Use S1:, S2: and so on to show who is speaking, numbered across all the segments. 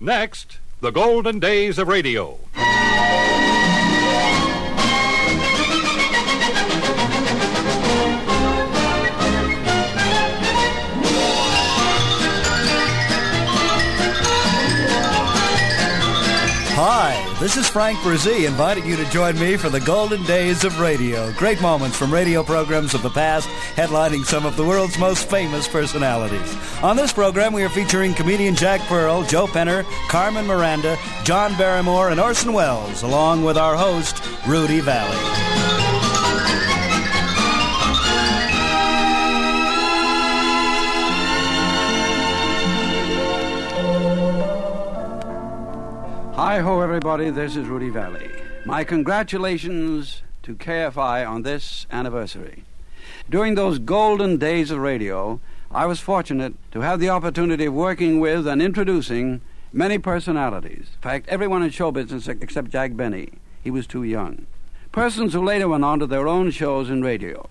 S1: Next, the golden days of radio.
S2: This is Frank Bresee inviting you to join me for the golden days of radio. Great moments from radio programs of the past, headlining some of the world's most famous personalities. On this program, we are featuring comedian Jack Pearl, Joe Penner, Carmen Miranda, John Barrymore, and Orson Welles, along with our host, Rudy Vallee.
S3: Hi ho, everybody. This is Rudy Vallee. My congratulations to KFI on this anniversary. During those golden days of radio, I was fortunate to have the opportunity of working with and introducing many personalities. In fact, everyone in show business except Jack Benny. He was too young. Persons who later went on to their own shows in radio.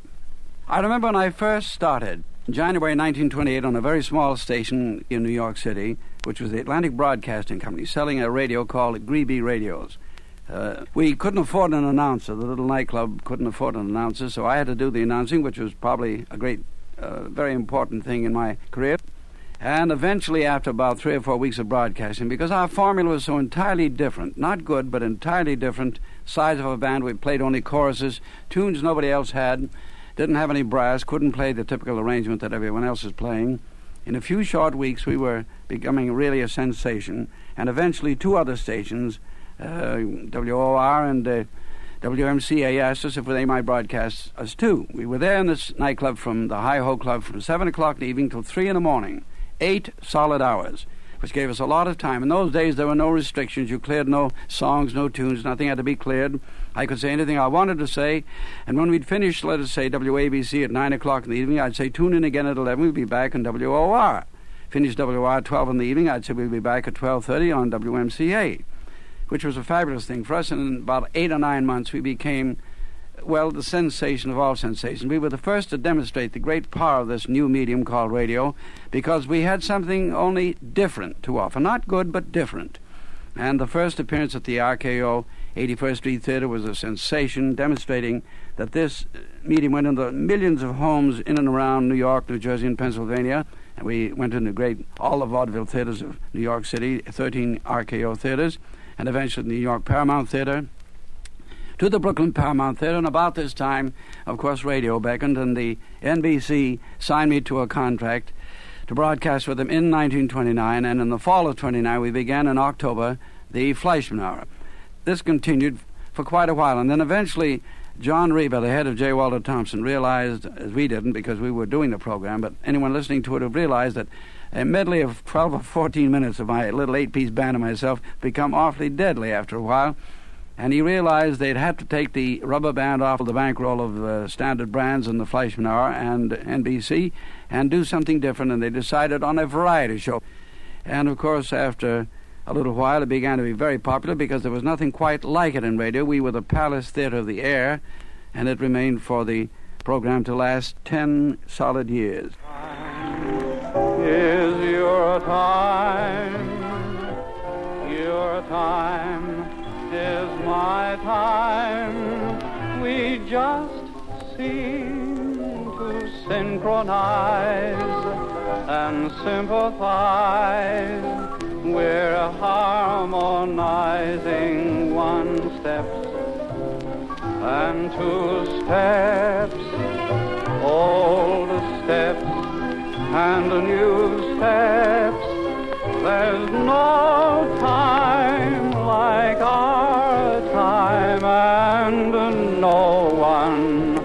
S3: I remember when I first started, in January 1928, on a very small station in New York City, which was the Atlantic Broadcasting Company, selling a radio called Greeby Radios. Uh, we couldn't afford an announcer. The little nightclub couldn't afford an announcer, so I had to do the announcing, which was probably a great, uh, very important thing in my career. And eventually, after about three or four weeks of broadcasting, because our formula was so entirely different, not good, but entirely different, size of a band, we played only choruses, tunes nobody else had, didn't have any brass, couldn't play the typical arrangement that everyone else is playing. In a few short weeks, we were becoming really a sensation, and eventually, two other stations, uh, WOR and uh, WMCA, asked us if they might broadcast us too. We were there in this nightclub from the Heigh-Ho Club from 7 o'clock in the evening till 3 in the morning, eight solid hours which gave us a lot of time. In those days, there were no restrictions. You cleared no songs, no tunes, nothing had to be cleared. I could say anything I wanted to say. And when we'd finished, let us say, WABC at 9 o'clock in the evening, I'd say, tune in again at 11. We'd be back on WOR. Finish WOR at 12 in the evening, I'd say we'd be back at 12.30 on WMCA, which was a fabulous thing for us. And in about eight or nine months, we became well, the sensation of all sensations. We were the first to demonstrate the great power of this new medium called radio because we had something only different to offer. Not good, but different. And the first appearance at the RKO 81st Street Theater was a sensation, demonstrating that this meeting went into millions of homes in and around New York, New Jersey, and Pennsylvania. And we went into great, all the vaudeville theaters of New York City, 13 RKO theaters, and eventually the New York Paramount Theater, to the Brooklyn Paramount Theater. And about this time, of course, radio beckoned, and the NBC signed me to a contract to broadcast with them in 1929. And in the fall of 29, we began in October the Fleischmann Hour. This continued for quite a while, and then eventually. John Reber, the head of J. Walter Thompson, realized, as we didn't because we were doing the program, but anyone listening to it would realize that a medley of 12 or 14 minutes of my little eight piece band and myself become awfully deadly after a while and he realized they'd have to take the rubber band off of the bankroll of uh, Standard Brands and the Fleischmann Hour and NBC and do something different, and they decided on a variety show. And of course, after a little while, it began to be very popular because there was nothing quite like it in radio. We were the Palace Theater of the Air, and it remained for the program to last 10 solid years.
S4: Is your time, your time is my time. We just seem to synchronize and sympathize. We're harmonizing one step and two steps, old steps and new steps. There's no time like our time, and no one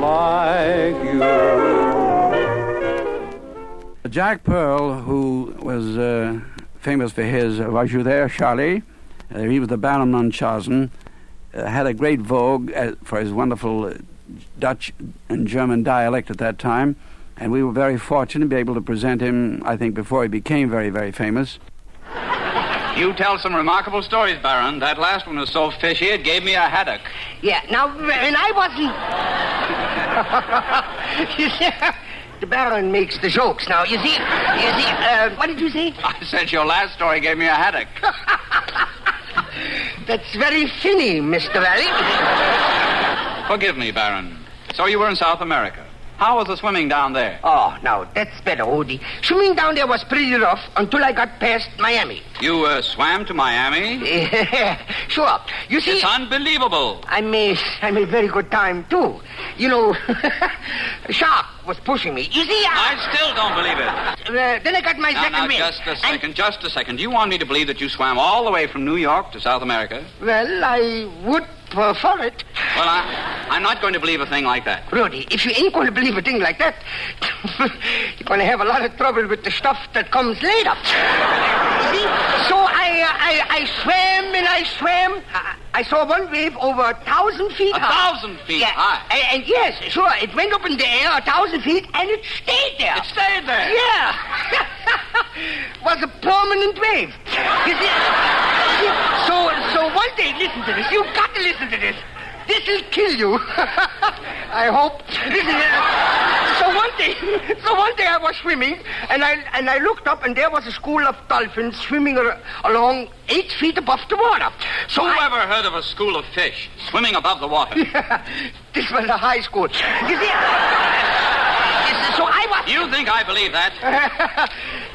S4: like you.
S3: Jack Pearl, who was uh, famous for his uh, Was You There, Charlie? Uh, he was the Baron Munchausen, uh, had a great vogue uh, for his wonderful uh, Dutch and German dialect at that time, and we were very fortunate to be able to present him, I think, before he became very, very famous.
S5: You tell some remarkable stories, Baron. That last one was so fishy it gave me a headache.
S6: Yeah, now, and I wasn't. the Baron makes the jokes. Now, you see, you see, uh, what did you say?
S5: I said your last story gave me a headache.
S6: That's very funny, Mr. Vallee.
S5: Forgive me, Baron. So you were in South America. How was the swimming down there?
S6: Oh, now, that's better, Odie. Swimming down there was pretty rough until I got past Miami.
S5: You uh, swam to Miami?
S6: sure. You see,
S5: It's unbelievable.
S6: I made, I made very good time, too. You know, a shark was pushing me. You see, I...
S5: I still don't believe it.
S6: Uh, then I got my
S5: Now,
S6: second
S5: now,
S6: wind.
S5: just a
S6: And-
S5: second, just a second. Do you want me to believe that you swam all the way from New York to South America?
S6: well, I would prefer it.
S5: Well, I, I'm not going to believe a thing like that.
S6: Rudy, if you ain't going to believe a thing like that, you're going to have a lot of trouble with the stuff that comes later. See? So I, uh, I, I swam and I swam. I, I saw one wave over a thousand feet
S5: A
S6: high.
S5: thousand feet
S6: yeah.
S5: high?
S6: And, and yes, sure, it went up in the air a thousand feet and it stayed there.
S5: It stayed there.
S6: Yeah. was a permanent wave. You see, see, so, so one day, listen to this. You've got to listen to this. This'll kill you. I hope. Uh, so one day, so one day I was swimming, and I and I looked up, and there was a school of dolphins swimming ar- along eight feet above the water. So
S5: Who
S6: I,
S5: ever heard of a school of fish swimming above the water?
S6: this was a high school. You see, so I was.
S5: You think I believe that?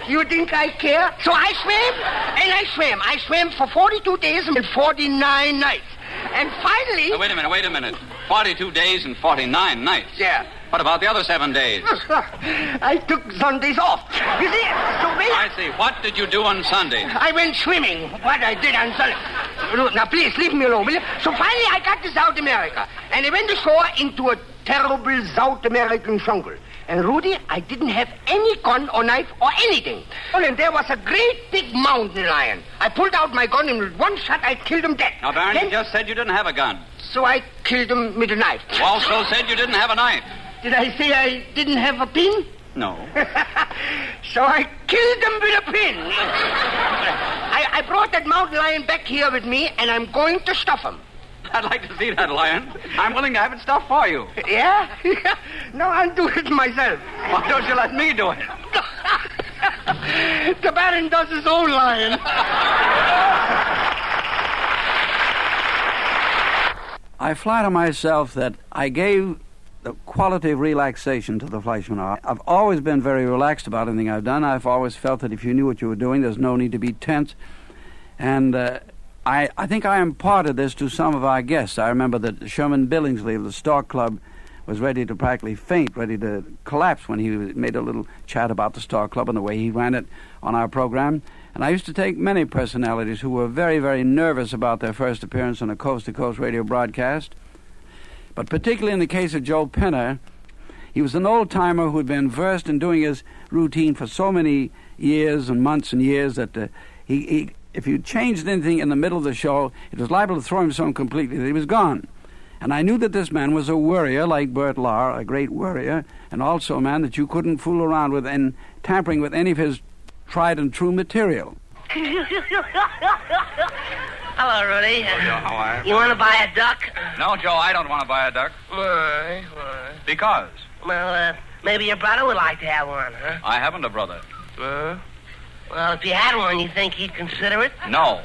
S6: you think I care? So I swam, and I swam. I swam for 42 days and 49 nights. And finally...
S5: Now, wait a minute, wait a minute. 42 days and 49 nights.
S6: Yeah.
S5: What about the other seven days?
S6: I took Sundays off. You see, so
S5: I see. What did you do on Sunday?
S6: I went swimming, what I did on Sunday. Now, please, leave me alone, will you? So finally, I got to South America, and I went ashore into a terrible South American jungle. And Rudy, I didn't have any gun or knife or anything. Well, and there was a great big mountain lion. I pulled out my gun, and with one shot, I killed him dead.
S5: Now, Baron,
S6: Then-
S5: you just said you didn't have a gun.
S6: So I killed him with a knife.
S5: You also said you didn't have a knife.
S6: Did I say I didn't have a pin?
S5: No.
S6: so I killed him with a pin. I, I brought that mountain lion back here with me, and I'm going to stuff him.
S5: I'd like to see that lion. I'm willing to have it stuffed for you.
S6: Yeah? no, I'll do it myself.
S5: Why don't you let me do it?
S6: the Baron does his own lion.
S3: I flatter myself that I gave the quality of relaxation to the Fleischmann Hour. I've always been very relaxed about anything I've done. I've always felt that if you knew what you were doing, there's no need to be tense. And uh, I, I think I imparted this to some of our guests. I remember that Sherman Billingsley of the Stork Club was ready to practically faint, ready to collapse when he made a little chat about the Stork Club and the way he ran it on our program. And I used to take many personalities who were very, very nervous about their first appearance on a coast to coast radio broadcast. But particularly in the case of Joe Penner, he was an old timer who had been versed in doing his routine for so many years and months and years that uh, he, he, if you changed anything in the middle of the show, it was liable to throw him so completely that he was gone. And I knew that this man was a worrier like Bert Lahr, a great worrier, and also a man that you couldn't fool around with in tampering with any of his tried and true material.
S7: Hello, Rudy.
S5: how are
S7: You want to buy a duck?
S5: No, Joe, I don't want to buy a duck.
S7: Why? Why?
S5: Because
S7: Well, uh, maybe your brother would like to have one, huh?
S5: I haven't a brother.
S7: Well, if you had one, you think he'd consider it?
S5: No.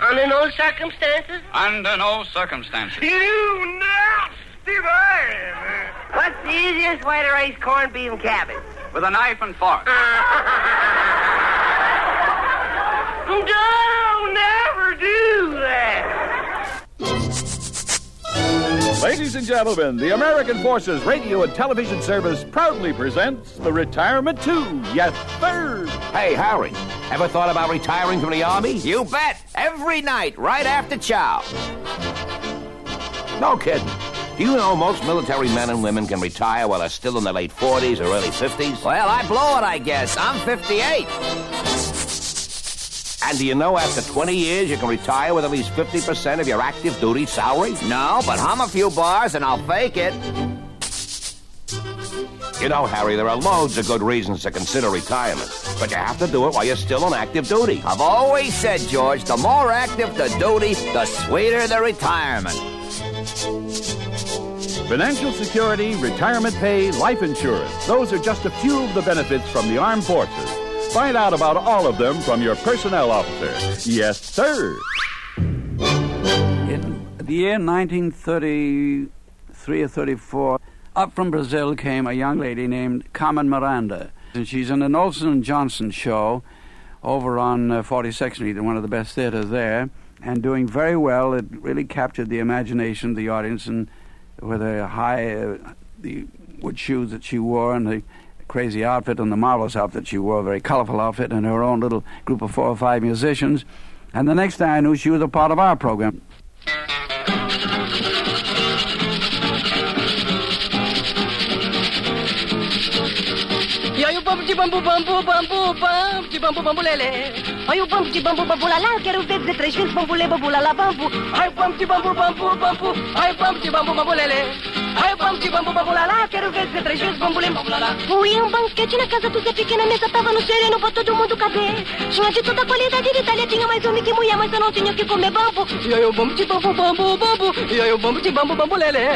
S7: Under no circumstances?
S5: Under no circumstances.
S7: You nasty man! What's the easiest way to raise corned beef and cabbage?
S5: With a knife and fork.
S7: Don't never do that!
S8: Ladies and gentlemen, the American Forces Radio and Television Service proudly presents the Retirement 2. Yes, third.
S9: Hey, Harry, ever thought about retiring from the Army?
S10: You bet. Every night, right after chow.
S9: No kidding. Do you know most military men and women can retire while they're still in their late 40s or early 50s?
S10: Well, I blow it, I guess. I'm 58.
S9: And do you know after 20 years you can retire with at least 50% of your active duty salary?
S10: No, but hum a few bars and I'll fake it.
S9: You know, Harry, there are loads of good reasons to consider retirement, but you have to do it while you're still on active duty.
S10: I've always said, George, the more active the duty, the sweeter the retirement.
S8: Financial security, retirement pay, life insurance. Those are just a few of the benefits from the armed forces. Find out about all of them from your personnel officer. Yes, sir.
S3: In the year 1933 or 34, up from Brazil came a young lady named Carmen Miranda. And she's in an Olsen and Johnson show over on uh, 42nd Street, one of the best theaters there, and doing very well. It really captured the imagination of the audience, and with her high, uh, the wood shoes that she wore, and the crazy outfit, and the marvelous outfit she wore, a very colorful outfit, and her own little group of four or five musicians. And the next thing I knew, she was a part of our program.
S11: Quero ver dizer três vezes bambu lê, bambu lalá, bambu. Aí o bambu de bambu, bambu, bambu, aí o bambu de bambu, bambu. Aí o bambu de bambu, bambu lalá, eu quero ver dizer três vezes bambu bambu lalá.
S12: Fui em um banquete na casa do Zé Pequena, a mesa tava no sereno pra todo mundo caber. Tinha de toda qualidade de Itália, tinha mais homem que mulher, mas eu não tinha que comer bambu.
S11: E aí o bambu de bambu, bambu, bambu. E aí o bambu de bambu, bambu lelê.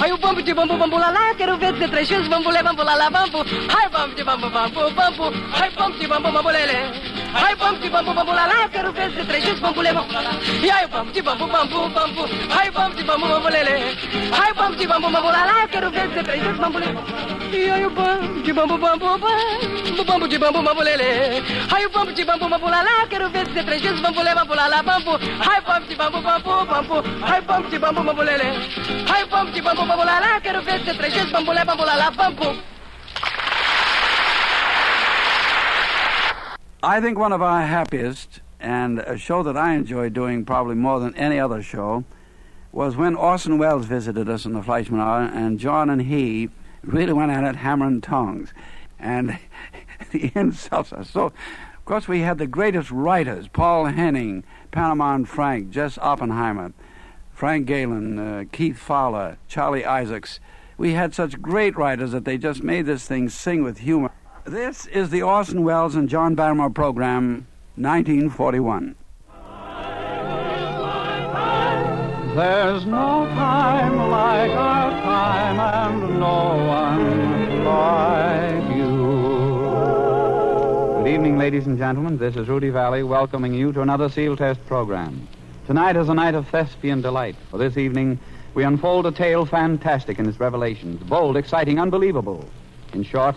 S11: Aí o bambu de bambu, bambu lalá, eu quero ver dizer três vezes bambu lê, bambu lalá, bambu. Aí o bambu de bambu, bambu, bambu. O bambu de bambu, bambu lelê. O bambu de bambu, bambu quero ver dizer três vezes bambu lê, bambu. E o bambu de bambu, bambu, bambu. O bambu de bambu, bambu lelê. O bambu de bambu, bambu lalá, quero ver dizer três vezes bambu lê. E o bambu de bambu, bambu, bambu. Bambu de bambu, bambu lelê. O bambu de bambu, bambu lalá, quero ver dizer três vezes bambu lê, bambu lalá, bambu. O bambu de bambu, bambu, bambu. O bambu de bambu, bambu lelê. O bambu de bambu, bambu lalá, quero ver dizer três vezes bambu lê, bambu lalá, bambu.
S3: I think one of our happiest and a show that I enjoyed doing probably more than any other show was when Orson Welles visited us in the Fleischmann Hour, and John and he really went at it hammer and tongs. And the insults are so. Of course, we had the greatest writers Paul Henning, Panama and Frank, Jess Oppenheimer, Frank Galen, uh, Keith Fowler, Charlie Isaacs. We had such great writers that they just made this thing sing with humor. This is the Orson Welles and John Barrymore program, 1941.
S4: There's no time like our time, and no one like you.
S3: Good evening, ladies and gentlemen. This is Rudy Vallee welcoming you to another Sealtest program. Tonight is a night of thespian delight. For this evening, we unfold a tale fantastic in its revelations, bold, exciting, unbelievable. In short,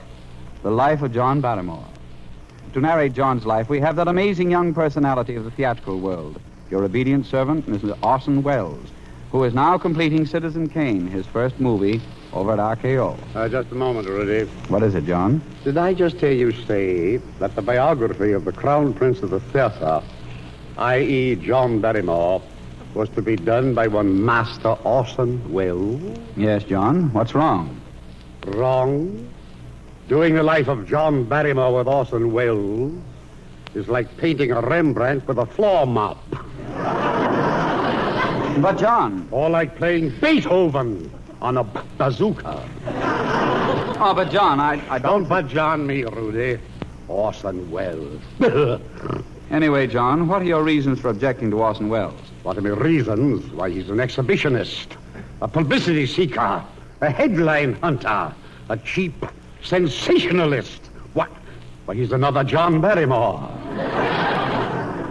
S3: the life of John Barrymore. To narrate John's life, we have that amazing young personality of the theatrical world, your obedient servant, Mr. Orson Welles, who is now completing Citizen Kane, his first movie, over at RKO.
S13: Uh, just a moment, Rudy.
S3: What is it, John?
S13: Did I just hear you say that the biography of the Crown Prince of the Theatre, i.e., John Barrymore, was to be done by one Master Orson Welles?
S3: Yes, John. What's wrong?
S13: Wrong. Doing the life of John Barrymore with Orson Welles is like painting a Rembrandt with a floor mop.
S3: But, John.
S13: Or like playing Beethoven on a bazooka.
S3: Oh, but, John, I, I
S13: don't... but John me, Rudy. Orson Welles.
S3: Anyway, John, what are your reasons for objecting to Orson Welles?
S13: What are my reasons? Why, he's an exhibitionist, a publicity seeker, a headline hunter, a cheap sensationalist. What? Why, he's another John Barrymore.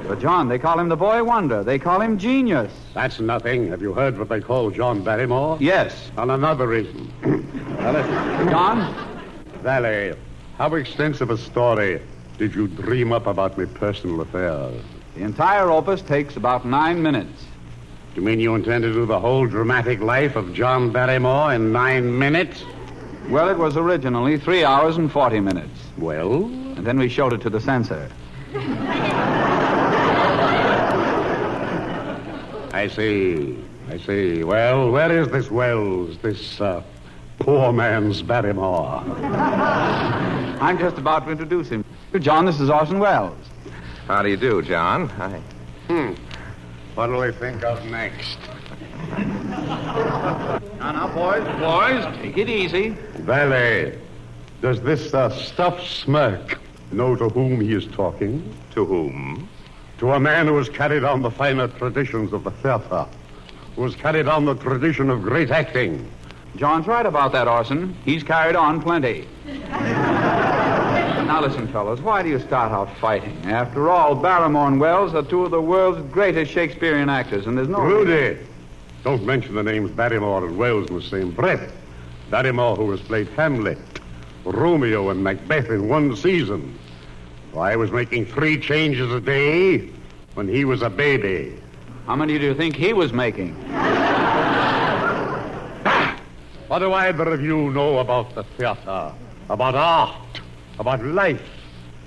S3: But, John, they call him the boy wonder. They call him genius.
S13: That's nothing. Have you heard what they call John Barrymore?
S3: Yes.
S13: On another reason. now, listen.
S3: John?
S13: Vallee, how extensive a story did you dream up about my personal affairs?
S3: The entire opus takes about nine minutes.
S13: You mean you intend to do the whole dramatic life of John Barrymore in nine minutes?
S3: Well, it was originally three hours and 40 minutes.
S13: Well?
S3: And then we showed it to the censor.
S13: I see. I see. Well, where is this Welles, this uh, poor man's Barrymore?
S3: I'm just about to introduce him. John, this is Orson Welles.
S9: How do you do, John? Hi.
S13: Hmm. What'll we think of next?
S3: Now, now, boys, boys, take it easy.
S13: Valet, does this uh, stuffed smirk know to whom he is talking?
S9: To whom?
S13: To a man who has carried on the finer traditions of the theater, who has carried on the tradition of great acting,
S3: John's right about that, Orson. He's carried on plenty. now listen, fellows, why do you start out fighting? After all, Barrymore and Welles are two of the world's greatest Shakespearean actors, and there's no...
S13: Rudy, don't mention the names Barrymore and Welles in the same breath. Barrymore, who has played Hamlet, Romeo, and Macbeth in one season. I was making three changes a day when he was a baby.
S3: How many do you think he was making? Ah!
S13: What do either of you know about the theater, about art, about life?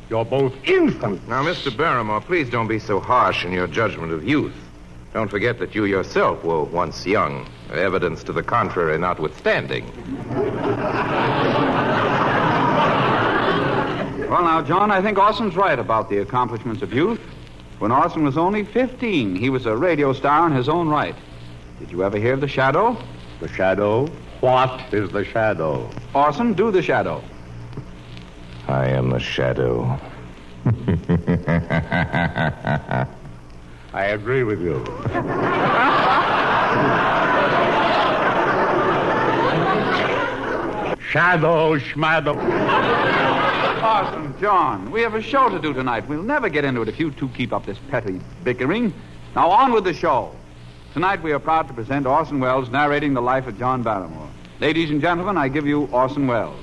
S13: You're both infants.
S14: Now, Mr. Barrymore, please don't be so harsh in your judgment of youth. Don't forget that you yourself were once young, evidence to the contrary notwithstanding.
S3: Well, now, John, I think Orson's right about the accomplishments of youth. When Orson was only 15, he was a radio star in his own right. Did you ever hear of the Shadow?
S13: The Shadow? What is the Shadow?
S3: Orson, do the Shadow.
S14: I am the shadow.
S13: I agree with you. Shadow, schmadow.
S3: Orson, John, we have a show to do tonight. We'll never get into it if you two keep up this petty bickering. Now, on with the show. Tonight, we are proud to present Orson Welles narrating the life of John Barrymore. Ladies and gentlemen, I give you Orson Welles.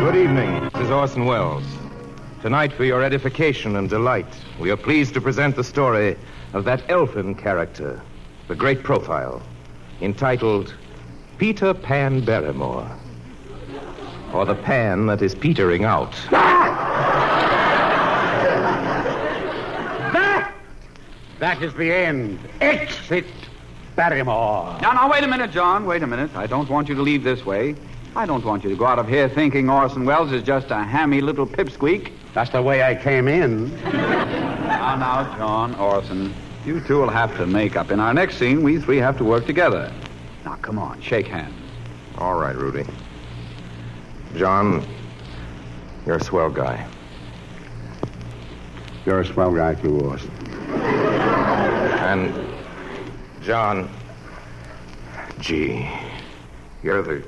S14: Good evening. This is Orson Welles. Tonight, for your edification and delight, we are pleased to present the story of that elfin character, the great profile, entitled Peter Pan Barrymore, or the pan that is petering out.
S13: That, that is the end. Exit Barrymore.
S3: Now, now, wait a minute, John. Wait a minute. I don't want you to leave this way. I don't want you to go out of here thinking Orson Welles is just a hammy little pipsqueak.
S13: That's the way I came in.
S3: Now, now, John, Orson, you two will have to make up. In our next scene, we three have to work together. Now, come on, shake hands.
S14: All right, Rudy. John, you're a swell guy.
S13: You're a swell guy, too, Orson.
S14: And, John, gee, you're the,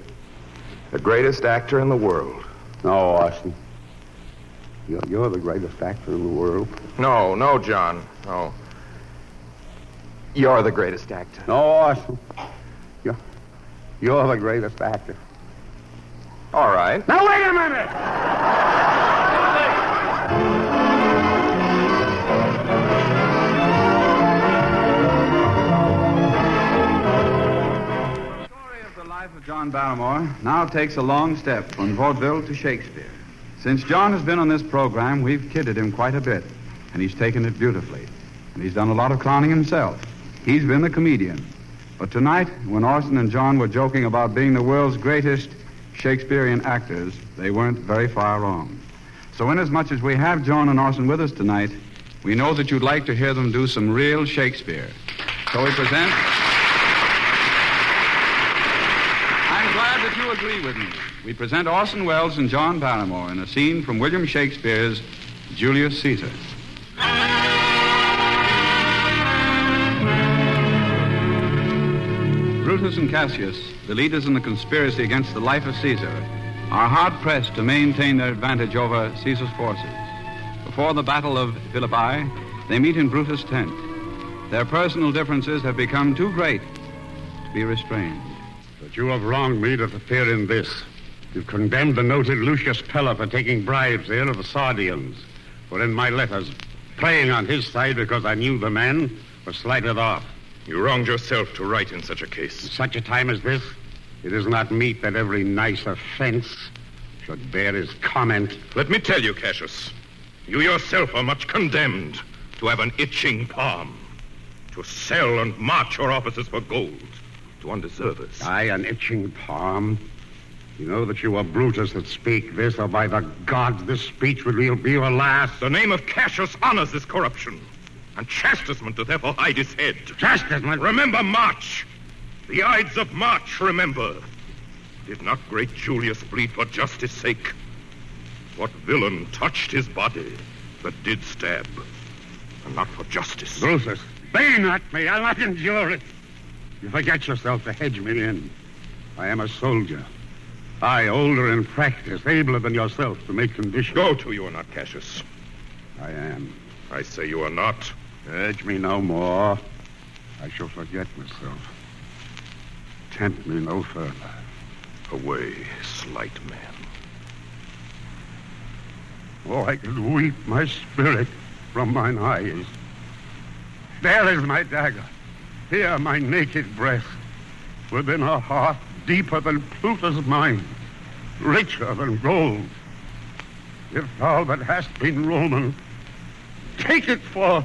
S14: the greatest actor in the world.
S13: No, Orson. You're, you're the greatest actor in the world.
S14: No, no, John. No. You're the greatest actor.
S13: No, Orson. You're, you're the greatest actor.
S14: All right.
S13: Now, wait a minute!
S3: Life of John Barrymore now takes a long step from vaudeville to Shakespeare. Since John has been on this program, we've kidded him quite a bit, and he's taken it beautifully. And he's done a lot of clowning himself. He's been the comedian. But tonight, when Orson and John were joking about being the world's greatest Shakespearean actors, they weren't very far wrong. So, inasmuch as we have John and Orson with us tonight, we know that you'd like to hear them do some real Shakespeare. So we present. I'm glad that you agree with me. We present Orson Welles and John Barrymore in a scene from William Shakespeare's Julius Caesar. Brutus and Cassius, the leaders in the conspiracy against the life of Caesar, are hard pressed to maintain their advantage over Caesar's forces. Before the Battle of Philippi, they meet in Brutus' tent. Their personal differences have become too great to be restrained.
S13: But you have wronged me to interfere in this. You've condemned the noted Lucius Pella for taking bribes there of the Sardians. For in my letters, playing on his side because I knew the man, was slighted off.
S15: You wronged yourself to write in such a case.
S13: In such a time as this, it is not meet that every nice offense should bear his comment.
S15: Let me tell you, Cassius, you yourself are much condemned to have an itching palm, to sell and march your officers for gold to undeservers.
S13: Aye, an itching palm. You know that you are Brutus that speak this, or by the gods, this speech will be your last.
S15: The name of Cassius honors this corruption, and chastisement doth therefore hide his head.
S13: Chastisement?
S15: Remember March. The Ides of March, remember. Did not great Julius bleed for justice' sake? What villain touched his body that did stab, and not for justice?
S13: Brutus, Bane at me. I'll not endure it. You forget yourself to hedge me in. I am a soldier. I, older in practice, abler than yourself to make conditions.
S15: Go to, you are not Cassius.
S13: I am.
S15: I say you are not.
S13: Urge me no more. I shall forget myself. Tempt me no further.
S15: Away, slight man.
S13: Oh, I could weep my spirit from mine eyes. There is my dagger. Here, my naked breast. Within a heart deeper than Pluto's mine, richer than gold. If thou but hast been Roman, take it forth.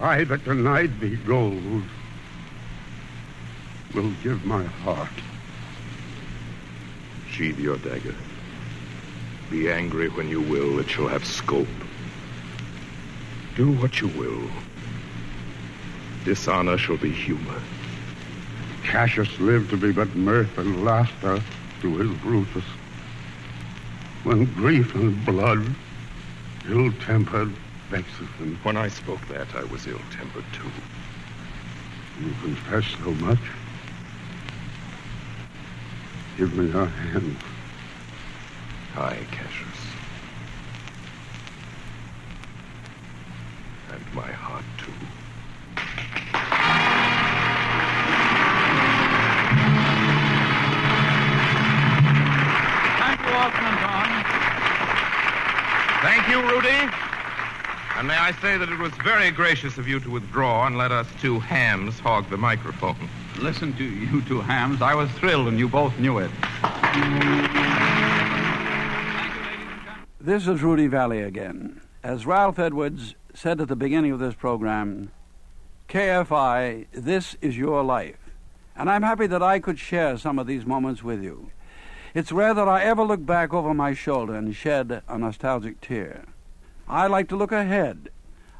S13: I that denied thee gold will give my heart.
S15: Sheathe your dagger. Be angry when you will, it shall have scope. Do what you will. Dishonor shall be humor.
S13: Cassius lived to be but mirth and laughter to his Brutus. When grief and blood, ill-tempered, vexes him.
S15: When I spoke that, I was ill-tempered too.
S13: You confess so much? Give me your hand.
S15: Aye, Cassius. And my heart too.
S4: Thank you, Orson and John.
S14: Thank you, Rudy. And may I say that it was very gracious of you to withdraw and let us two hams hog the microphone.
S4: Listen to you two hams. I was thrilled, and you both knew it.
S3: This is Rudy Vallee again. As Ralph Edwards said at the beginning of this program, KFI, this is your life. And I'm happy that I could share some of these moments with you. It's rare that I ever look back over my shoulder and shed a nostalgic tear. I like to look ahead.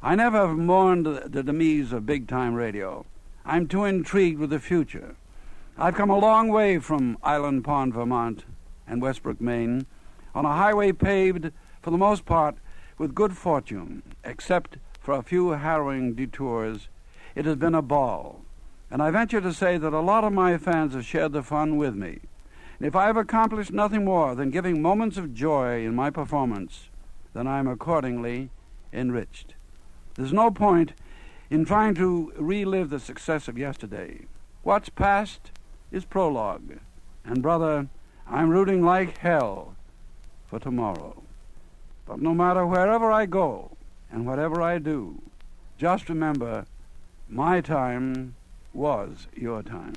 S3: I never have mourned the demise of big time radio. I'm too intrigued with the future. I've come a long way from Island Pond, Vermont, and Westbrook, Maine, on a highway paved, for the most part, with good fortune, except for a few harrowing detours. It has been a ball. And I venture to say that a lot of my fans have shared the fun with me. And if I have accomplished nothing more than giving moments of joy in my performance, then I am accordingly enriched. There's no point in trying to relive the success of yesterday. What's past is prologue. And, brother, I'm rooting like hell for tomorrow. But no matter wherever I go and whatever I do, just remember my time was your time.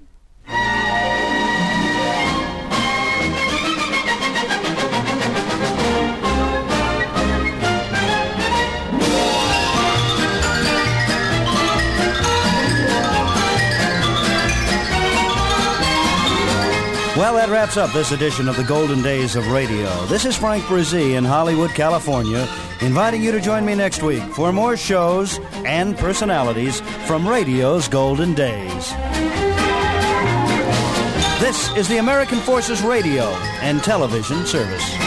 S2: Well, that wraps up this edition of the Golden Days of Radio. This is Frank Bresee in Hollywood, California, inviting you to join me next week for more shows and personalities from radio's Golden Days. This is the American Forces Radio and Television Service.